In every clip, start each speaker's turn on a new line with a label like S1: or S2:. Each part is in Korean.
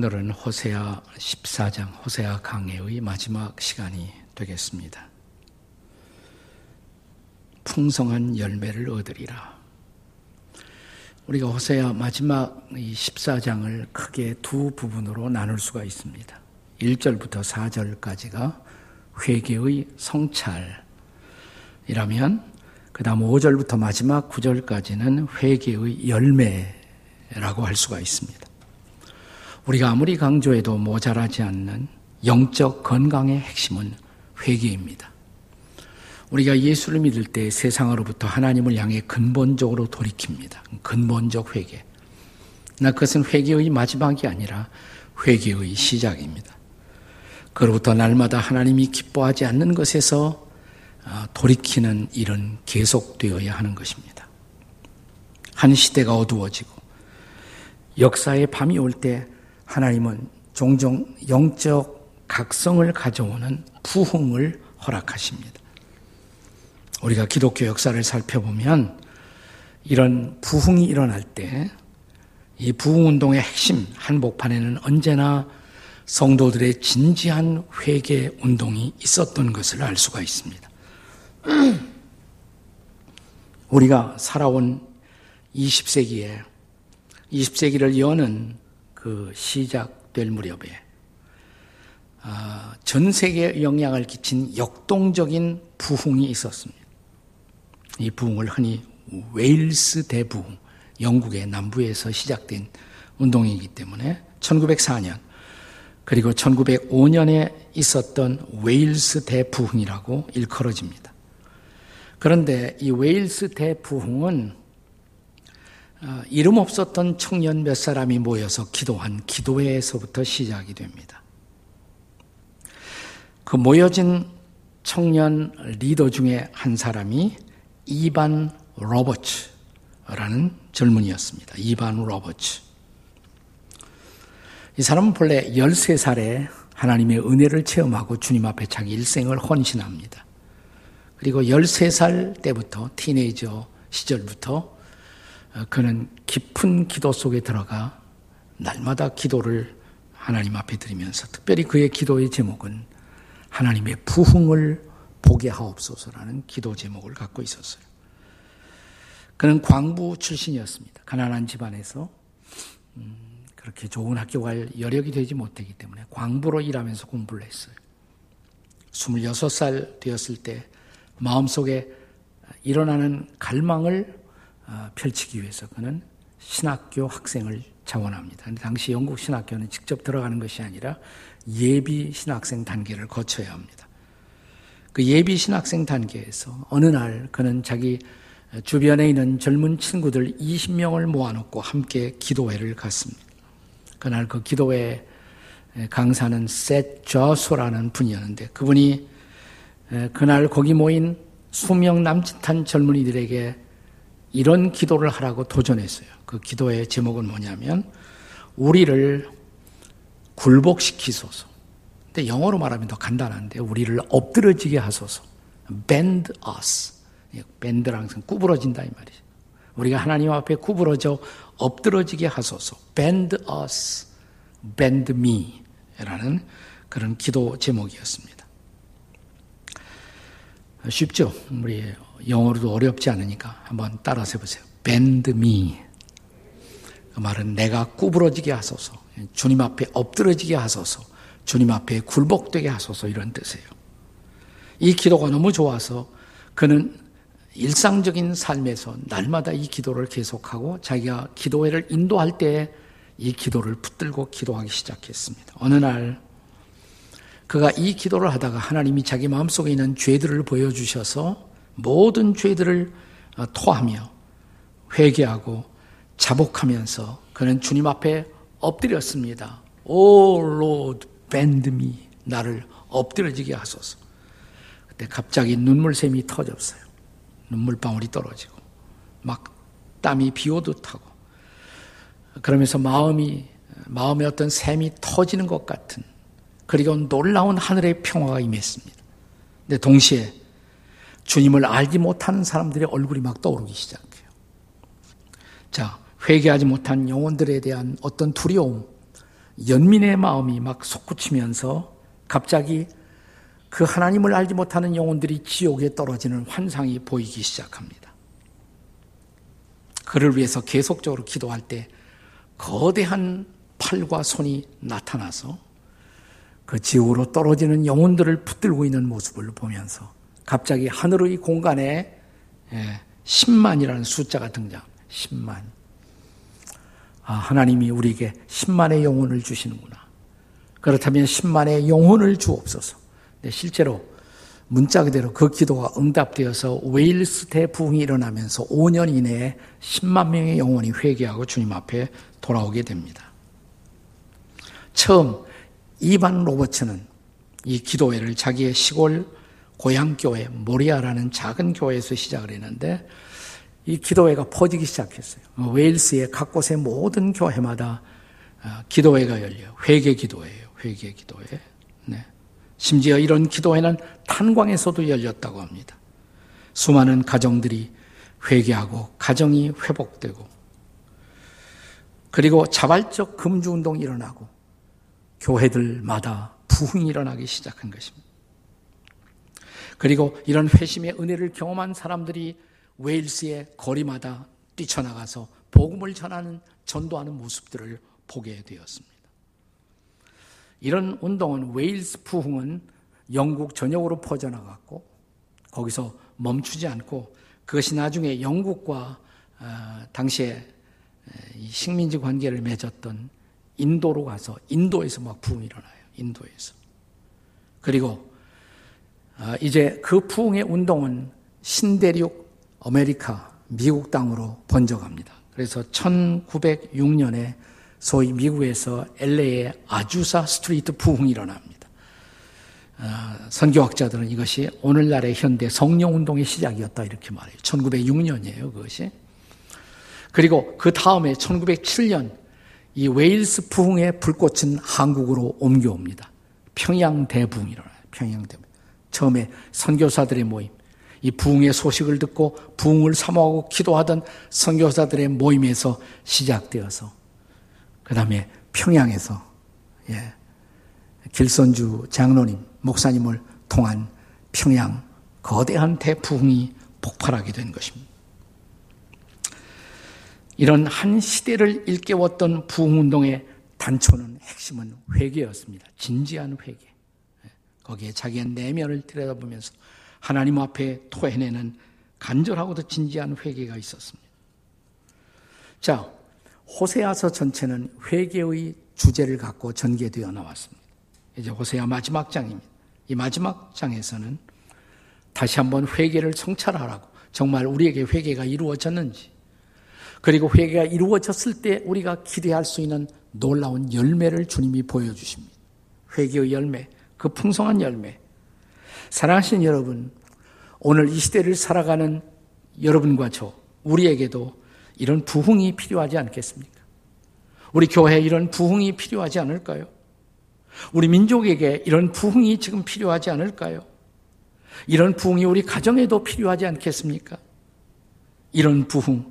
S1: 오늘은 호세아 14장, 호세아 강해의 마지막 시간이 되겠습니다. 풍성한 열매를 얻으리라. 우리가 호세아 마지막 이 14장을 크게 두 부분으로 나눌 수가 있습니다. 1절부터 4절까지가 회개의 성찰이라면 그 다음 5절부터 마지막 9절까지는 회개의 열매라고 할 수가 있습니다. 우리가 아무리 강조해도 모자라지 않는 영적 건강의 핵심은 회개입니다. 우리가 예수를 믿을 때 세상으로부터 하나님을 향해 근본적으로 돌이킵니다. 근본적 회개. 나 그것은 회개의 마지막이 아니라 회개의 시작입니다. 그로부터 날마다 하나님이 기뻐하지 않는 것에서 아, 돌이키는 일은 계속되어야 하는 것입니다. 한 시대가 어두워지고 역사의 밤이 올 때 하나님은 종종 영적 각성을 가져오는 부흥을 허락하십니다. 우리가 기독교 역사를 살펴보면 이런 부흥이 일어날 때 이 부흥 운동의 핵심 한복판에는 언제나 성도들의 진지한 회개 운동이 있었던 것을 알 수가 있습니다. 우리가 살아온 20세기에 20세기를 여는 그 시작될 무렵에 아, 전 세계에 영향을 끼친 역동적인 부흥이 있었습니다. 이 부흥을 흔히 웨일스 대부흥, 영국의 남부에서 시작된 운동이기 때문에 1904년 그리고 1905년에 있었던 웨일스 대부흥이라고 일컬어집니다. 그런데 이 웨일스 대부흥은 어, 이름 없었던 청년 몇 사람이 모여서 기도한 기도회에서부터 시작이 됩니다. 그 모여진 청년 리더 중에 한 사람이 이반 로버츠라는 젊은이였습니다. 이반 로버츠. 이 사람은 본래 13살에 하나님의 은혜를 체험하고 주님 앞에 자기 일생을 헌신합니다. 그리고 13살 때부터 티네이저 시절부터 그는 깊은 기도 속에 들어가 날마다 기도를 하나님 앞에 드리면서 특별히 그의 기도의 제목은 하나님의 부흥을 보게 하옵소서라는 기도 제목을 갖고 있었어요. 그는 광부 출신이었습니다. 가난한 집안에서 음, 그렇게 좋은 학교 갈 여력이 되지 못했기 때문에 광부로 일하면서 공부를 했어요. 26살 되었을 때 마음속에 일어나는 갈망을 어, 펼치기 위해서 그는 신학교 학생을 자원합니다. 근데 당시 영국 신학교는 직접 들어가는 것이 아니라 예비 신학생 단계를 거쳐야 합니다. 그 예비 신학생 단계에서 어느 날 그는 자기 주변에 있는 젊은 친구들 20명을 모아놓고 함께 기도회를 갔습니다. 그날 그 기도회 강사는 셋 저소라는 분이었는데 그분이 그날 거기 모인 수명 남짓한 젊은이들에게 이런 기도를 하라고 도전했어요. 그 기도의 제목은 뭐냐면 우리를 굴복시키소서. 근데 영어로 말하면 더 간단한데 우리를 엎드러지게 하소서. bend us. 밴드랑 구부러진다 이 말이죠. 우리가 하나님 앞에 구부러져 엎드러지게 하소서. bend us, bend me 라는 그런 기도 제목이었습니다. 쉽죠? 우리 영어로도 어렵지 않으니까 한번 따라서 해보세요. bend me. 그 말은 내가 구부러지게 하소서. 주님 앞에 엎드러지게 하소서. 주님 앞에 굴복되게 하소서 이런 뜻이에요. 이 기도가 너무 좋아서 그는 일상적인 삶에서 날마다 이 기도를 계속하고 자기가 기도회를 인도할 때 이 기도를 붙들고 기도하기 시작했습니다. 어느 날 그가 이 기도를 하다가 하나님이 자기 마음속에 있는 죄들을 보여주셔서 모든 죄들을 어, 토하며 회개하고 자복하면서 그는 주님 앞에 엎드렸습니다. Oh Lord bend me 나를 엎드려지게 하소서. 그때 갑자기 눈물샘이 터졌어요. 눈물방울이 떨어지고 막 땀이 비오듯 하고 그러면서 마음이 마음의 어떤 샘이 터지는 것 같은 그리고 놀라운 하늘의 평화가 임했습니다. 근데 동시에 주님을 알지 못하는 사람들의 얼굴이 막 떠오르기 시작해요. 자, 회개하지 못한 영혼들에 대한 어떤 두려움, 연민의 마음이 막 솟구치면서 갑자기 그 하나님을 알지 못하는 영혼들이 지옥에 떨어지는 환상이 보이기 시작합니다. 그를 위해서 계속적으로 기도할 때 거대한 팔과 손이 나타나서 그 지옥으로 떨어지는 영혼들을 붙들고 있는 모습을 보면서 갑자기 하늘의 공간에 10만이라는 예, 숫자가 등장. 10만. 아, 하나님이 우리에게 10만의 영혼을 주시는구나. 그렇다면 10만의 영혼을 주옵소서. 네, 실제로 문자 그대로 그 기도가 응답되어서 웨일스 대부흥이 일어나면서 5년 이내에 10만 명의 영혼이 회개하고 주님 앞에 돌아오게 됩니다. 처음 이반 로버츠는 이 기도회를 자기의 시골 고향교회 모리아라는 작은 교회에서 시작을 했는데 이 기도회가 퍼지기 시작했어요. 웨일스의 각 곳의 모든 교회마다 어, 기도회가 열려요. 회개 기도회예요. 회개 기도회. 네. 심지어 이런 기도회는 탄광에서도 열렸다고 합니다. 수많은 가정들이 회개하고 가정이 회복되고 그리고 자발적 금주 운동이 일어나고 교회들마다 부흥이 일어나기 시작한 것입니다. 그리고 이런 회심의 은혜를 경험한 사람들이 웨일스의 거리마다 뛰쳐나가서 복음을 전하는 전도하는 모습들을 보게 되었습니다. 이런 운동은 웨일스 부흥은 영국 전역으로 퍼져나갔고 거기서 멈추지 않고 그것이 나중에 영국과 어, 당시에 식민지 관계를 맺었던 인도로 가서 인도에서 막 부흥이 일어나요. 인도에서. 그리고 어, 이제 그 부흥의 운동은 신대륙 아메리카 미국 땅으로 번져갑니다. 그래서 1906년에 소위 미국에서 LA의 아주사 스트리트 부흥이 일어납니다. 어, 선교학자들은 이것이 오늘날의 현대 성령운동의 시작이었다 이렇게 말해요. 1906년이에요, 그것이. 그리고 그 다음에 1907년 이 웨일스 부흥의 불꽃은 한국으로 옮겨옵니다. 평양 대부흥이 일어나요. 평양 대부흥. 처음에 선교사들의 모임, 이 부흥의 소식을 듣고 부흥을 사모하고 기도하던 선교사들의 모임에서 시작되어서 그 다음에 평양에서 예, 길선주 장로님, 목사님을 통한 평양 거대한 대부흥이 폭발하게 된 것입니다. 이런 한 시대를 일깨웠던 부흥운동의 단초는 핵심은 회개였습니다. 진지한 회개. 예, 거기에 자기의 내면을 들여다보면서 하나님 앞에 토해내는 간절하고도 진지한 회개가 있었습니다. 자, 호세아서 전체는 회개의 주제를 갖고 전개되어 나왔습니다. 이제 호세아 마지막 장입니다. 이 마지막 장에서는 다시 한번 회개를 성찰하라고 정말 우리에게 회개가 이루어졌는지 그리고 회개가 이루어졌을 때 우리가 기대할 수 있는 놀라운 열매를 주님이 보여주십니다. 회개의 열매, 그 풍성한 열매. 사랑하신 여러분, 오늘 이 시대를 살아가는 여러분과 저, 우리에게도 이런 부흥이 필요하지 않겠습니까? 우리 교회에 이런 부흥이 필요하지 않을까요? 우리 민족에게 이런 부흥이 지금 필요하지 않을까요? 이런 부흥이 우리 가정에도 필요하지 않겠습니까? 이런 부흥,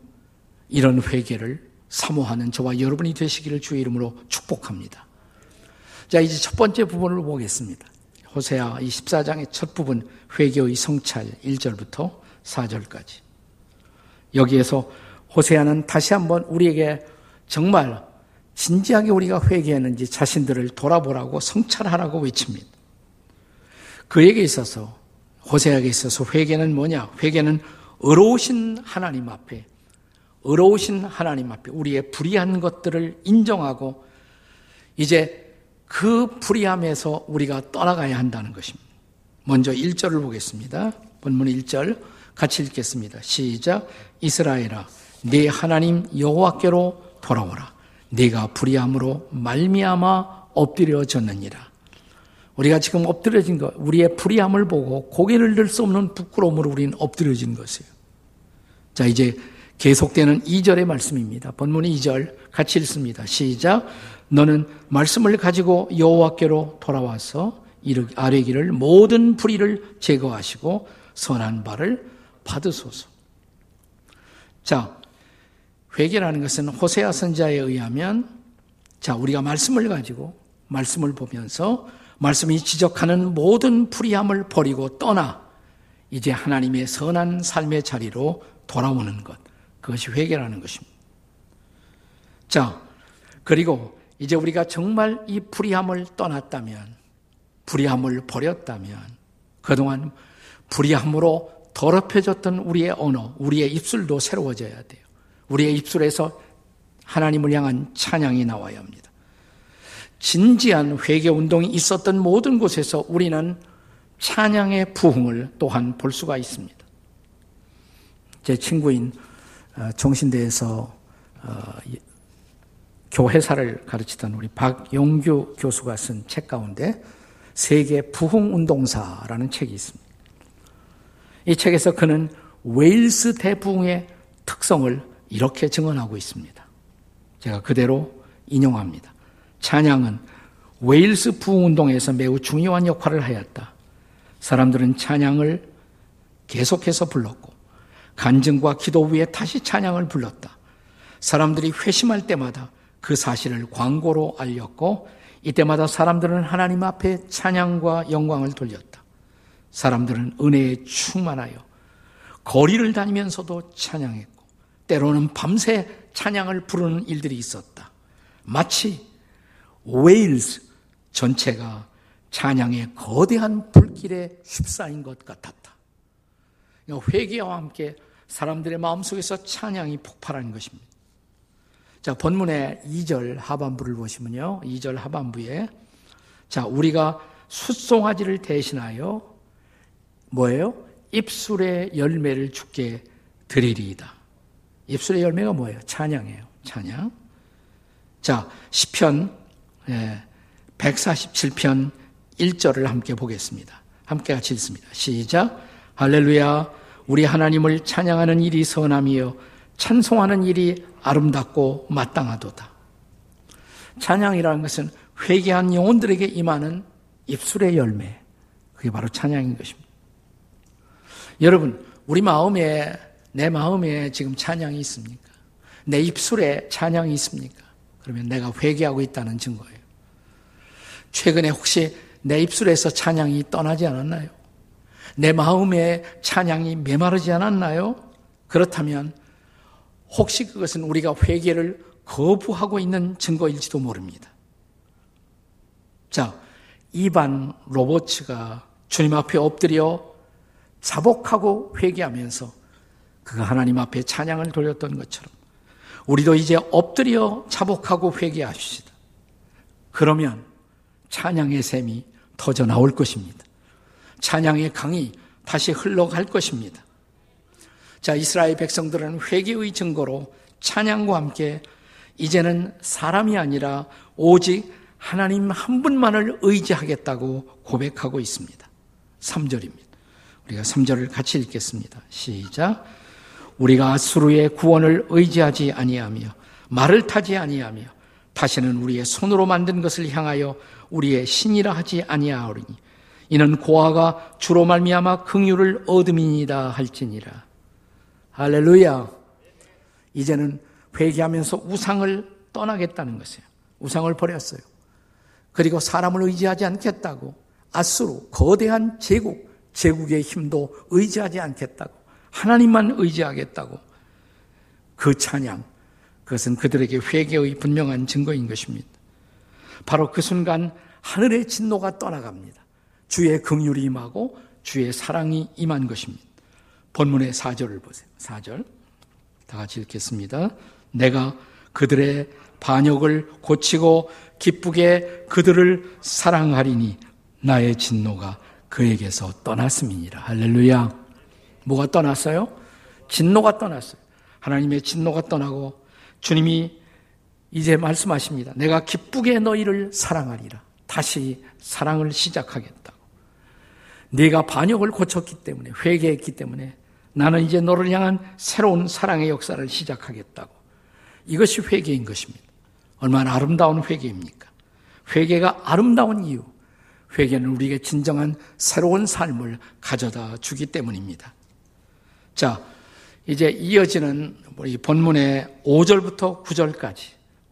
S1: 이런 회개를 사모하는 저와 여러분이 되시기를 주의 이름으로 축복합니다. 자, 이제 첫 번째 부분을 보겠습니다. 호세아 24장의 첫 부분 회개의 성찰 1절부터 4절까지. 여기에서 호세아는 다시 한번 우리에게 정말 진지하게 우리가 회개했는지 자신들을 돌아보라고 성찰하라고 외칩니다. 그에게 있어서 호세아에게 있어서 회개는 뭐냐? 회개는 의로우신 하나님 앞에 의로우신 하나님 앞에 우리의 불의한 것들을 인정하고 이제 그 불의함에서 우리가 떠나가야 한다는 것입니다. 먼저 1절을 보겠습니다. 본문 1절 같이 읽겠습니다. 시작. 이스라엘아 네 하나님 여호와께로 돌아오라. 네가 불의함으로 말미암아 엎드려졌느니라. 우리가 지금 엎드려진 것, 우리의 불의함을 보고 고개를 들 수 없는 부끄러움으로 우리는 엎드려진 것이에요. 자, 이제 계속되는 2절의 말씀입니다. 본문 2절 같이 읽습니다. 시작. 너는 말씀을 가지고 여호와께로 돌아와서 아뢰기를 모든 불의를 제거하시고 선한 바를 받으소서. 자, 회개라는 것은 호세아 선자에 의하면 자, 우리가 말씀을 가지고 말씀을 보면서 말씀이 지적하는 모든 불의함을 버리고 떠나 이제 하나님의 선한 삶의 자리로 돌아오는 것. 그것이 회개라는 것입니다. 자, 그리고 이제 우리가 정말 이 불의함을 떠났다면, 불의함을 버렸다면, 그동안 불의함으로 더럽혀졌던 우리의 언어, 우리의 입술도 새로워져야 돼요. 우리의 입술에서 하나님을 향한 찬양이 나와야 합니다. 진지한 회개 운동이 있었던 모든 곳에서 우리는 찬양의 부흥을 또한 볼 수가 있습니다. 제 친구인 어, 정신대에서 어, 교회사를 가르치던 우리 박용규 교수가 쓴 책 가운데 세계 부흥 운동사라는 책이 있습니다. 이 책에서 그는 웨일스 대부흥의 특성을 이렇게 증언하고 있습니다. 제가 그대로 인용합니다. 찬양은 웨일스 부흥 운동에서 매우 중요한 역할을 하였다. 사람들은 찬양을 계속해서 불렀고 간증과 기도 후에 다시 찬양을 불렀다. 사람들이 회심할 때마다 그 사실을 광고로 알렸고 이때마다 사람들은 하나님 앞에 찬양과 영광을 돌렸다. 사람들은 은혜에 충만하여 거리를 다니면서도 찬양했고 때로는 밤새 찬양을 부르는 일들이 있었다. 마치 웨일스 전체가 찬양의 거대한 불길에 휩싸인 것 같았다. 회개와 함께 사람들의 마음속에서 찬양이 폭발하는 것입니다. 자, 본문의 2절 하반부를 보시면요. 2절 하반부에 자, 우리가 숫송아지를 대신하여 뭐예요? 입술의 열매를 주게 드리리이다. 입술의 열매가 뭐예요? 찬양이에요. 찬양. 자, 시편 147편 1절을 함께 보겠습니다. 함께 같이 읽습니다. 시작. 할렐루야. 우리 하나님을 찬양하는 일이 선함이요 찬송하는 일이 아름답고 마땅하도다. 찬양이라는 것은 회개한 영혼들에게 임하는 입술의 열매. 그게 바로 찬양인 것입니다. 여러분, 우리 마음에, 내 마음에 지금 찬양이 있습니까? 내 입술에 찬양이 있습니까? 그러면 내가 회개하고 있다는 증거예요. 최근에 혹시 내 입술에서 찬양이 떠나지 않았나요? 내 마음에 찬양이 메마르지 않았나요? 그렇다면 혹시 그것은 우리가 회개를 거부하고 있는 증거일지도 모릅니다. 자, 이반 로버츠가 주님 앞에 엎드려 자복하고 회개하면서 그가 하나님 앞에 찬양을 돌렸던 것처럼 우리도 이제 엎드려 자복하고 회개하십시다. 그러면 찬양의 샘이 터져 나올 것입니다. 찬양의 강이 다시 흘러갈 것입니다. 자, 이스라엘 백성들은 회개의 증거로 찬양과 함께 이제는 사람이 아니라 오직 하나님 한 분만을 의지하겠다고 고백하고 있습니다. 3절입니다. 우리가 3절을 같이 읽겠습니다. 시작. 우리가 수루의 구원을 의지하지 아니하며 말을 타지 아니하며 다시는 우리의 손으로 만든 것을 향하여 우리의 신이라 하지 아니하오리니 이는 고아가 주로 말미암아 긍휼을 얻음이니다 할지니라. 할렐루야. 이제는 회개하면서 우상을 떠나겠다는 것이에요. 우상을 버렸어요. 그리고 사람을 의지하지 않겠다고 아수로 거대한 제국, 제국의 힘도 의지하지 않겠다고 하나님만 의지하겠다고 그 찬양, 그것은 그들에게 회개의 분명한 증거인 것입니다. 바로 그 순간 하늘의 진노가 떠나갑니다. 주의 긍휼이 임하고 주의 사랑이 임한 것입니다. 본문의 4절을 보세요. 4절. 다 같이 읽겠습니다. 내가 그들의 반역을 고치고 기쁘게 그들을 사랑하리니 나의 진노가 그에게서 떠났음이니라. 할렐루야. 뭐가 떠났어요? 진노가 떠났어요. 하나님의 진노가 떠나고 주님이 이제 말씀하십니다. 내가 기쁘게 너희를 사랑하리라. 다시 사랑을 시작하겠다고. 네가 반역을 고쳤기 때문에 회개했기 때문에 나는 이제 너를 향한 새로운 사랑의 역사를 시작하겠다고. 이것이 회개인 것입니다. 얼마나 아름다운 회개입니까? 회개가 아름다운 이유. 회개는 우리에게 진정한 새로운 삶을 가져다 주기 때문입니다. 자, 이제 이어지는 우리 본문의 5절부터 9절까지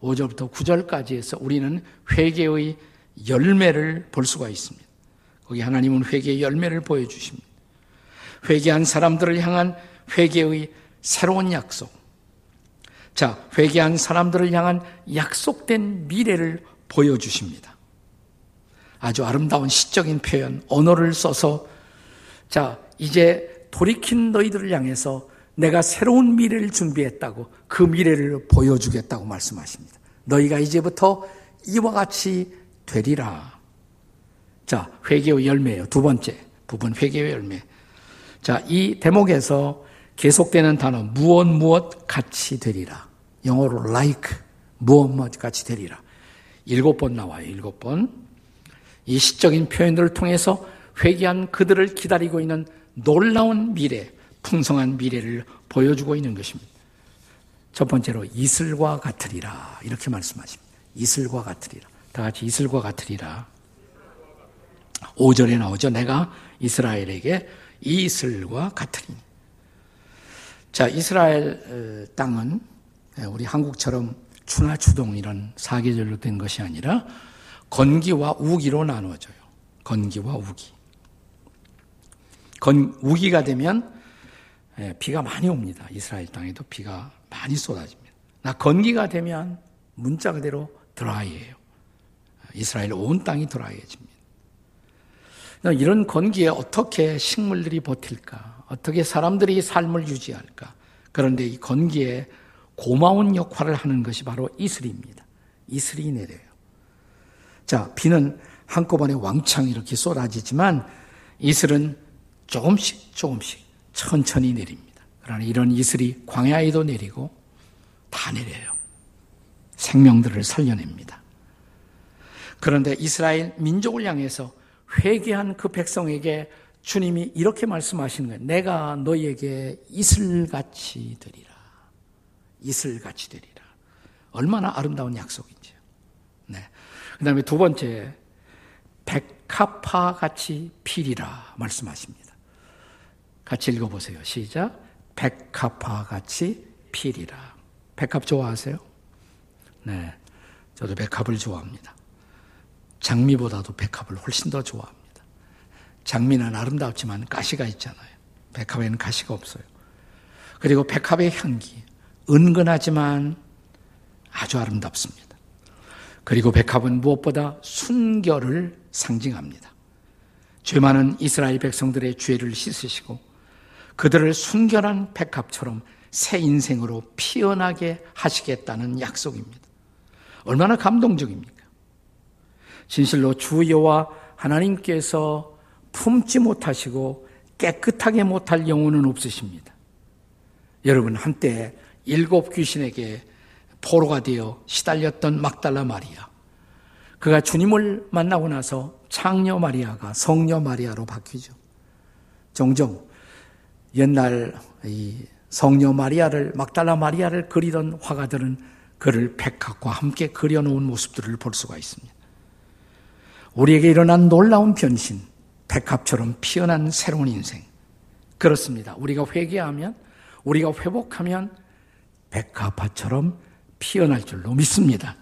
S1: 5절부터 9절까지 해서 우리는 회개의 열매를 볼 수가 있습니다. 거기 하나님은 회개의 열매를 보여주십니다. 회개한 사람들을 향한 회개의 새로운 약속. 자, 회개한 사람들을 향한 약속된 미래를 보여주십니다. 아주 아름다운 시적인 표현, 언어를 써서 자, 이제 돌이킨 너희들을 향해서 내가 새로운 미래를 준비했다고 그 미래를 보여주겠다고 말씀하십니다. 너희가 이제부터 이와 같이 되리라. 자, 회개의 열매예요. 두 번째 부분 회개의 열매. 자, 이 대목에서 계속되는 단어 무엇 무엇 같이 되리라. 영어로 like 무엇 무엇 같이 되리라. 일곱 번 나와요. 일곱 번. 이 시적인 표현들을 통해서 회개한 그들을 기다리고 있는 놀라운 미래, 풍성한 미래를 보여주고 있는 것입니다. 첫 번째로 이슬과 같으리라 이렇게 말씀하십니다. 이슬과 같으리라. 다 같이 이슬과 같으리라. 5절에 나오죠. 내가 이스라엘에게 이슬과 같으리. 자, 이스라엘 어, 땅은 우리 한국처럼 추나 추동 이런 사계절로 된 것이 아니라 건기와 우기로 나누어져요. 건기와 우기. 건, 우기가 되면 예, 비가 많이 옵니다. 이스라엘 땅에도 비가 많이 쏟아집니다. 나 건기가 되면 문자 그대로 드라이예요. 이스라엘 온 땅이 드라이해집니다. 이런 건기에 어떻게 식물들이 버틸까? 어떻게 사람들이 삶을 유지할까? 그런데 이 건기에 고마운 역할을 하는 것이 바로 이슬입니다. 이슬이 내려요. 자, 비는 한꺼번에 왕창 이렇게 쏟아지지만 이슬은 조금씩 조금씩 천천히 내립니다. 그러나 이런 이슬이 광야에도 내리고 다 내려요. 생명들을 살려냅니다. 그런데 이스라엘 민족을 향해서 회개한 그 백성에게 주님이 이렇게 말씀하시는 거예요. 내가 너희에게 이슬같이 되리라. 이슬같이 되리라. 얼마나 아름다운 약속인지요. 네. 그 다음에 두 번째, 백합화 같이 피리라 말씀하십니다. 같이 읽어보세요. 시작. 백합화 같이 필이라. 백합 좋아하세요? 네. 저도 백합을 좋아합니다. 장미보다도 백합을 훨씬 더 좋아합니다. 장미는 아름답지만 가시가 있잖아요. 백합에는 가시가 없어요. 그리고 백합의 향기, 은근하지만 아주 아름답습니다. 그리고 백합은 무엇보다 순결을 상징합니다. 죄 많은 이스라엘 백성들의 죄를 씻으시고 그들을 순결한 백합처럼 새 인생으로 피어나게 하시겠다는 약속입니다. 얼마나 감동적입니까? 진실로 주 여호와 하나님께서 품지 못하시고 깨끗하게 못할 영혼은 없으십니다. 여러분 한때 일곱 귀신에게 포로가 되어 시달렸던 막달라 마리아. 그가 주님을 만나고 나서 창녀 마리아가 성녀 마리아로 바뀌죠. 종종 옛날 이 성녀 마리아를 막달라 마리아를 그리던 화가들은 그를 백합과 함께 그려놓은 모습들을 볼 수가 있습니다. 우리에게 일어난 놀라운 변신, 백합처럼 피어난 새로운 인생. 그렇습니다. 우리가 회개하면, 우리가 회복하면 백합화처럼 피어날 줄로 믿습니다.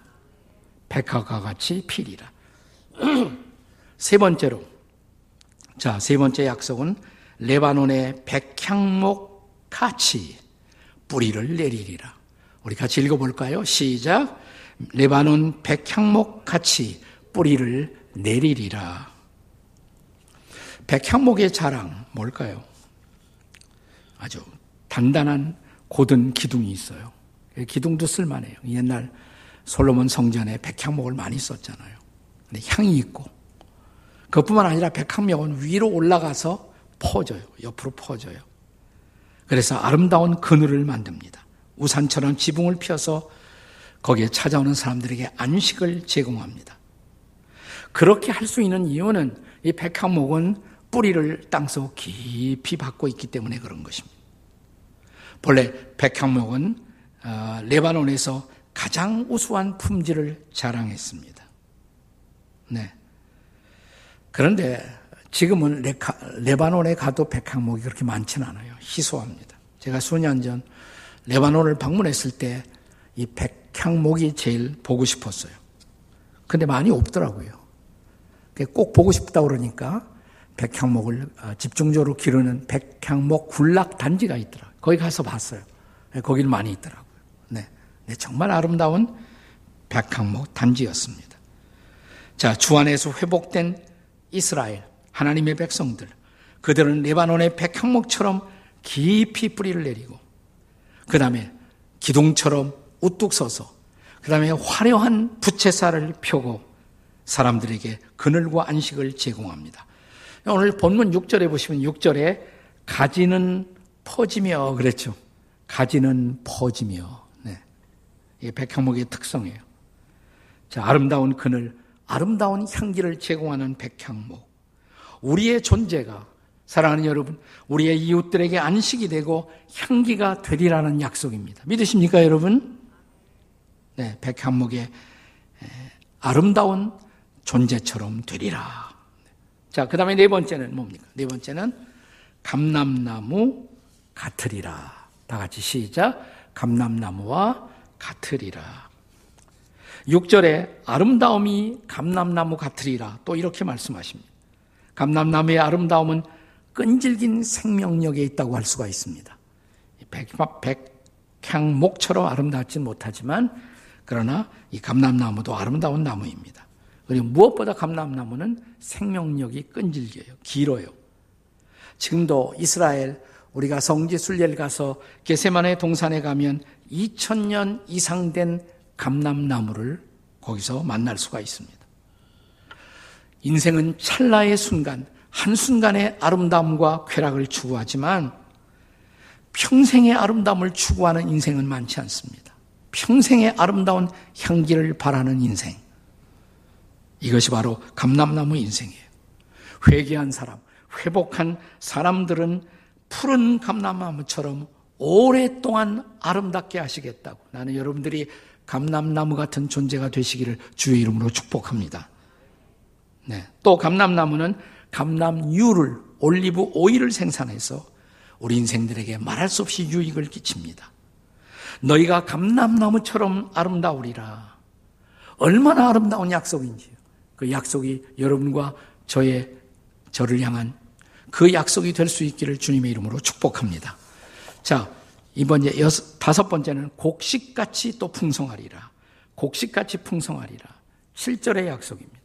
S1: 백합과 같이 피리라. 세 번째로, 자, 세 번째 약속은 레바논의 백향목 같이 뿌리를 내리리라. 우리 같이 읽어볼까요? 시작. 레바논 백향목 같이 뿌리를 내리리라. 백향목의 자랑 뭘까요? 아주 단단한 고든 기둥이 있어요. 기둥도 쓸만해요. 옛날 솔로몬 성전에 백향목을 많이 썼잖아요. 근데 향이 있고 그것뿐만 아니라 백향목은 위로 올라가서 퍼져요. 옆으로 퍼져요. 그래서 아름다운 그늘을 만듭니다. 우산처럼 지붕을 펴서 거기에 찾아오는 사람들에게 안식을 제공합니다. 그렇게 할 수 있는 이유는 이 백향목은 뿌리를 땅속 깊이 받고 있기 때문에 그런 것입니다. 본래 백향목은 어, 레바논에서 가장 우수한 품질을 자랑했습니다. 네. 그런데 지금은 레카, 레바논에 가도 백향목이 그렇게 많지는 않아요. 희소합니다. 제가 수년 전 레바논을 방문했을 때 이 백향목이 제일 보고 싶었어요. 근데 많이 없더라고요. 꼭 보고 싶다 그러니까 백향목을 어, 집중적으로 기르는 백향목 군락 단지가 있더라고요. 거기 가서 봤어요. 네, 거기는 많이 있더라고요. 네. 네, 정말 아름다운 백향목 단지였습니다. 자, 주 안에서 회복된 이스라엘, 하나님의 백성들. 그들은 레바논의 백향목처럼 깊이 뿌리를 내리고, 그 다음에 기둥처럼 우뚝 서서, 그 다음에 화려한 부채살을 펴고 사람들에게 그늘과 안식을 제공합니다. 오늘 본문 6절에 보시면 6절에 가지는 퍼지며 그랬죠. 가지는 퍼지며. 네. 이게 백향목의 특성이에요. 자, 아름다운 그늘, 아름다운 향기를 제공하는 백향목. 우리의 존재가 사랑하는 여러분, 우리의 이웃들에게 안식이 되고 향기가 되리라는 약속입니다. 믿으십니까, 여러분? 네, 백향목의 아름다운 존재처럼 되리라. 자, 그 다음에 네 번째는 뭡니까? 네 번째는 감람나무 같으리라. 다 같이 시작. 감람나무와 같으리라. 6절에 아름다움이 감람나무 같으리라. 또 이렇게 말씀하십니다. 감람나무의 아름다움은 끈질긴 생명력에 있다고 할 수가 있습니다. 백, 백향목처럼 아름답진 못하지만 그러나 이 감람나무도 아름다운 나무입니다. 그리고 무엇보다 감람나무는 생명력이 끈질겨요. 길어요. 지금도 이스라엘 우리가 성지 순례를 가서 게세만의 동산에 가면 2000년 이상 된 감람나무를 거기서 만날 수가 있습니다. 인생은 찰나의 순간, 한순간의 아름다움과 쾌락을 추구하지만 평생의 아름다움을 추구하는 인생은 많지 않습니다. 평생의 아름다운 향기를 바라는 인생. 이것이 바로 감람나무 인생이에요. 회개한 사람, 회복한 사람들은 푸른 감람나무처럼 오랫동안 아름답게 하시겠다고 나는 여러분들이 감람나무 같은 존재가 되시기를 주의 이름으로 축복합니다. 네. 또 감람나무는 감람유를 올리브 오일을 생산해서 우리 인생들에게 말할 수 없이 유익을 끼칩니다. 너희가 감람나무처럼 아름다우리라. 얼마나 아름다운 약속인지요. 그 약속이 여러분과 저의 저를 향한 그 약속이 될 수 있기를 주님의 이름으로 축복합니다. 자, 이번 여섯, 다섯 번째는 곡식같이 또 풍성하리라. 곡식같이 풍성하리라. 7절의 약속입니다.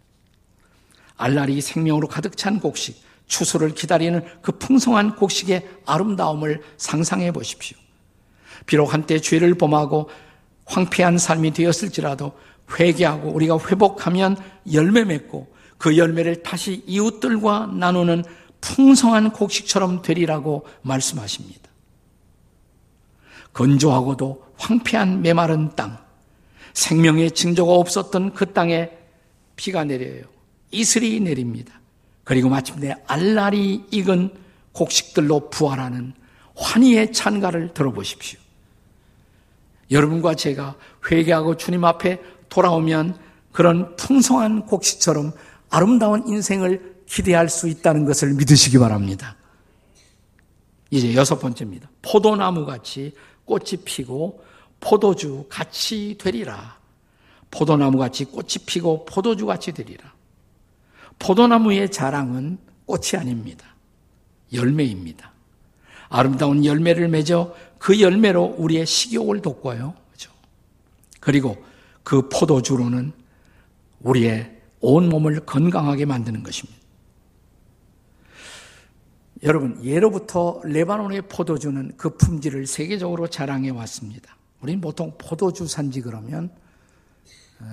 S1: 알날이 생명으로 가득 찬 곡식, 추수를 기다리는 그 풍성한 곡식의 아름다움을 상상해 보십시오. 비록 한때 죄를 범하고 황폐한 삶이 되었을지라도 회개하고 우리가 회복하면 열매 맺고 그 열매를 다시 이웃들과 나누는 풍성한 곡식처럼 되리라고 말씀하십니다. 건조하고도 황폐한 메마른 땅, 생명의 징조가 없었던 그 땅에 비가 내려요. 이슬이 내립니다. 그리고 마침내 알날이 익은 곡식들로 부활하는 환희의 찬가를 들어보십시오. 여러분과 제가 회개하고 주님 앞에 돌아오면 그런 풍성한 곡식처럼 아름다운 인생을 기대할 수 있다는 것을 믿으시기 바랍니다. 이제 여섯 번째입니다. 포도나무 같이 꽃이 피고 포도주 같이 되리라. 포도나무 같이 꽃이 피고 포도주 같이 되리라. 포도나무의 자랑은 꽃이 아닙니다. 열매입니다. 아름다운 열매를 맺어 그 열매로 우리의 식욕을 돋궈요. 그죠? 그리고 그 포도주로는 우리의 온 몸을 건강하게 만드는 것입니다. 여러분, 예로부터 레바논의 포도주는 그 품질을 세계적으로 자랑해 왔습니다. 우리는 보통 포도주 산지 그러면 어,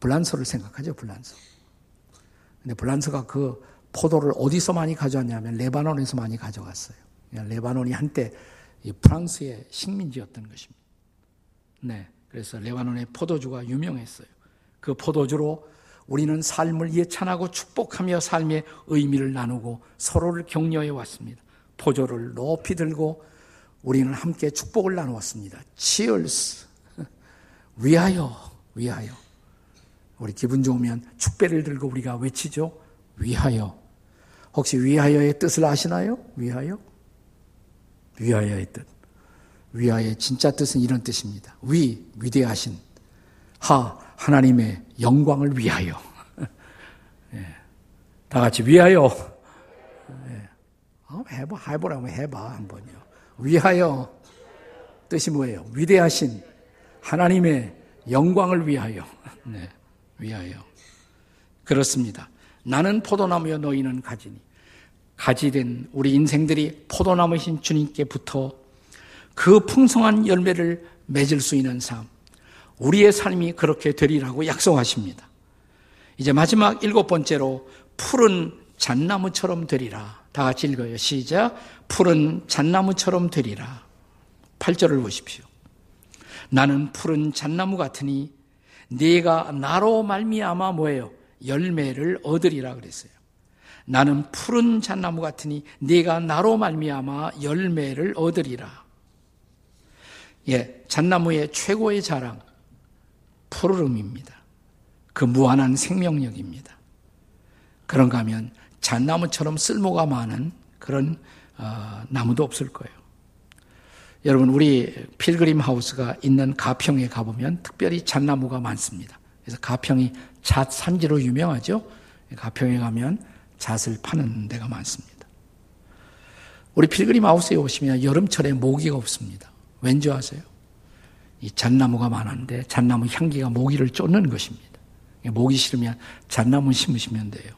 S1: 불란서를 생각하죠, 불란서. 근데 불란서가 그 포도를 어디서 많이 가져왔냐면 레바논에서 많이 가져갔어요. 레바논이 한때 프랑스의 식민지였던 것입니다. 네. 그래서 레바논의 포도주가 유명했어요. 그 포도주로 우리는 삶을 예찬하고 축복하며 삶의 의미를 나누고 서로를 격려해 왔습니다. 포도를 높이 들고 우리는 함께 축복을 나누었습니다. Cheers! 위하여, 위하여. 우리 기분 좋으면 축배를 들고 우리가 외치죠. 위하여. 혹시 위하여의 뜻을 아시나요? 위하여? 위하여의 뜻. 위하의 진짜 뜻은 이런 뜻입니다. 위, 위대하신. 하, 하나님의 영광을 위하여. 예. 다 같이 위하여. 예. 어, 해봐, 해보라고 해봐, 한번요. 위하여. 뜻이 뭐예요? 위대하신 하나님의 영광을 위하여. 네, 위하여. 그렇습니다. 나는 포도나무여 너희는 가지니. 가지된 우리 인생들이 포도나무신 주님께 붙어 그 풍성한 열매를 맺을 수 있는 삶. 우리의 삶이 그렇게 되리라고 약속하십니다. 이제 마지막 일곱 번째로 푸른 잣나무처럼 되리라. 다 같이 읽어요. 시작. 푸른 잣나무처럼 되리라. 8절을 보십시오. 나는 푸른 잣나무 같으니 네가 나로 말미암아 뭐예요? 열매를 얻으리라 그랬어요. 나는 푸른 잣나무 같으니 네가 나로 말미암아 열매를 얻으리라. 예, 잣나무의 최고의 자랑 푸르름입니다. 그 무한한 생명력입니다. 그런가 하면 잣나무처럼 쓸모가 많은 그런 어, 나무도 없을 거예요. 여러분 우리 필그림 하우스가 있는 가평에 가보면 특별히 잣나무가 많습니다. 그래서 가평이 잣 산지로 유명하죠. 가평에 가면 잣을 파는 데가 많습니다. 우리 필그림 하우스에 오시면 여름철에 모기가 없습니다. 왠지 아세요? 이 잣나무가 많은데 잣나무 향기가 모기를 쫓는 것입니다. 모기 싫으면 잣나무 심으시면 돼요.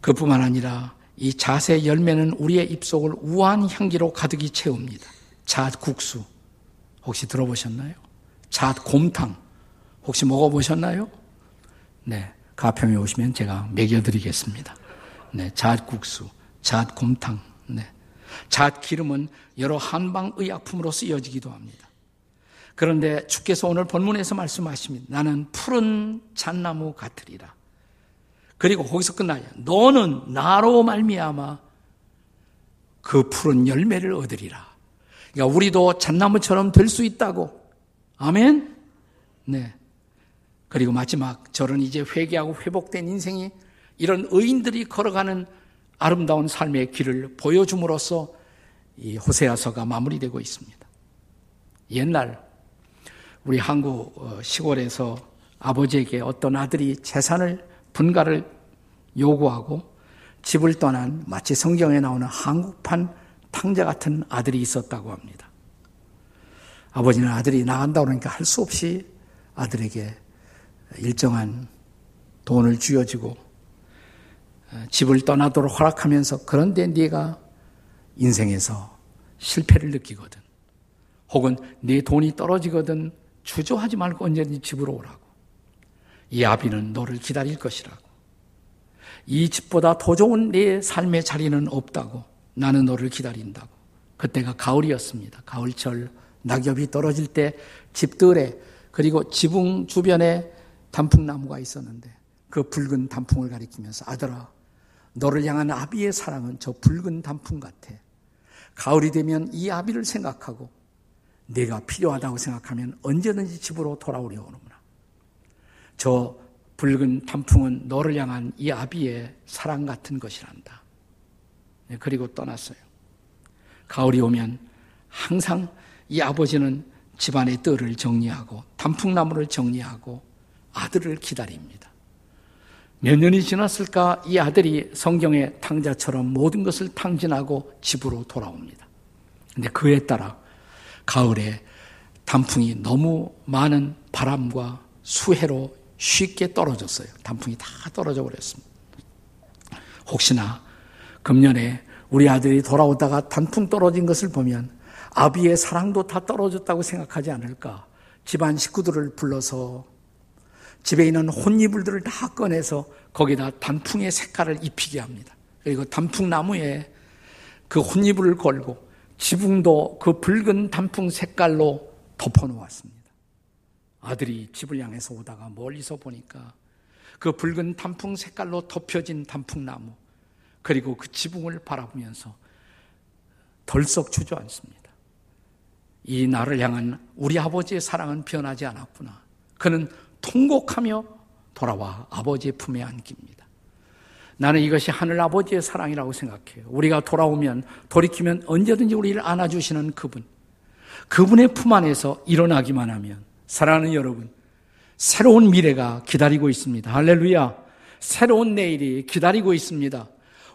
S1: 그뿐만 아니라 이 잣의 열매는 우리의 입속을 우아한 향기로 가득히 채웁니다. 잣 국수 혹시 들어보셨나요? 잣 곰탕 혹시 먹어보셨나요? 네, 가평에 오시면 제가 먹여드리겠습니다. 네, 잣 국수, 잣 곰탕, 네. 잣 기름은 여러 한방 의약품으로 쓰여지기도 합니다. 그런데 주께서 오늘 본문에서 말씀하십니다. 나는 푸른 잣나무 같으리라. 그리고 거기서 끝나요. 너는 나로 말미암아 그 푸른 열매를 얻으리라. 그러니까 우리도 잣나무처럼 될 수 있다고. 아멘. 네. 그리고 마지막 저는 이제 회개하고 회복된 인생이 이런 의인들이 걸어가는 아름다운 삶의 길을 보여줌으로써 이 호세아서가 마무리되고 있습니다. 옛날 우리 한국 어, 시골에서 아버지에게 어떤 아들이 재산을 분가를 요구하고 집을 떠난 마치 성경에 나오는 한국판 탕자 같은 아들이 있었다고 합니다. 아버지는 아들이 나간다 그러니까 할 수 없이 아들에게 일정한 돈을 쥐어주고 어, 집을 떠나도록 허락하면서 그런데 네가 인생에서 실패를 느끼거든 혹은 네 돈이 떨어지거든 주저하지 말고 언제든지 집으로 오라고 이 아비는 너를 기다릴 것이라고. 이 집보다 더 좋은 내 삶의 자리는 없다고. 나는 너를 기다린다고. 그때가 가을이었습니다. 가을철 낙엽이 떨어질 때 집들에 그리고 지붕 주변에 단풍나무가 있었는데 그 붉은 단풍을 가리키면서 아들아 너를 향한 아비의 사랑은 저 붉은 단풍 같아. 가을이 되면 이 아비를 생각하고 내가 필요하다고 생각하면 언제든지 집으로 돌아오려 오는 저 붉은 단풍은 너를 향한 이 아비의 사랑 같은 것이란다. 네, 그리고 떠났어요. 가을이 오면 항상 이 아버지는 집안의 뜰을 정리하고 단풍나무를 정리하고 아들을 기다립니다. 몇 년이 지났을까 이 아들이 성경의 탕자처럼 모든 것을 탕진하고 집으로 돌아옵니다. 근데 그에 따라 가을에 단풍이 너무 많은 바람과 수해로 쉽게 떨어졌어요. 단풍이 다 떨어져 버렸습니다. 혹시나 금년에 우리 아들이 돌아오다가 단풍 떨어진 것을 보면 아비의 사랑도 다 떨어졌다고 생각하지 않을까? 집안 식구들을 불러서 집에 있는 혼이불들을 다 꺼내서 거기다 단풍의 색깔을 입히게 합니다. 그리고 단풍나무에 그 혼이불을 걸고 지붕도 그 붉은 단풍 색깔로 덮어 놓았습니다. 아들이 집을 향해서 오다가 멀리서 보니까 그 붉은 단풍 색깔로 덮여진 단풍나무 그리고 그 지붕을 바라보면서 덜썩 주저앉습니다. 이 나를 향한 우리 아버지의 사랑은 변하지 않았구나. 그는 통곡하며 돌아와 아버지의 품에 안깁니다. 나는 이것이 하늘 아버지의 사랑이라고 생각해요. 우리가 돌아오면 돌이키면 언제든지 우리를 안아주시는 그분. 그분의 품 안에서 일어나기만 하면 사랑하는 여러분 새로운 미래가 기다리고 있습니다. 할렐루야. 새로운 내일이 기다리고 있습니다.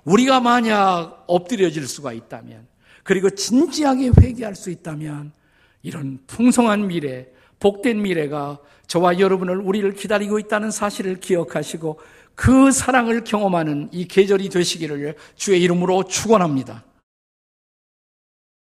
S1: 우리가 만약 엎드려질 수가 있다면 그리고 진지하게 회개할 수 있다면 이런 풍성한 미래, 복된 미래가 저와 여러분을 우리를 기다리고 있다는 사실을 기억하시고 그 사랑을 경험하는 이 계절이 되시기를 주의 이름으로 축원합니다.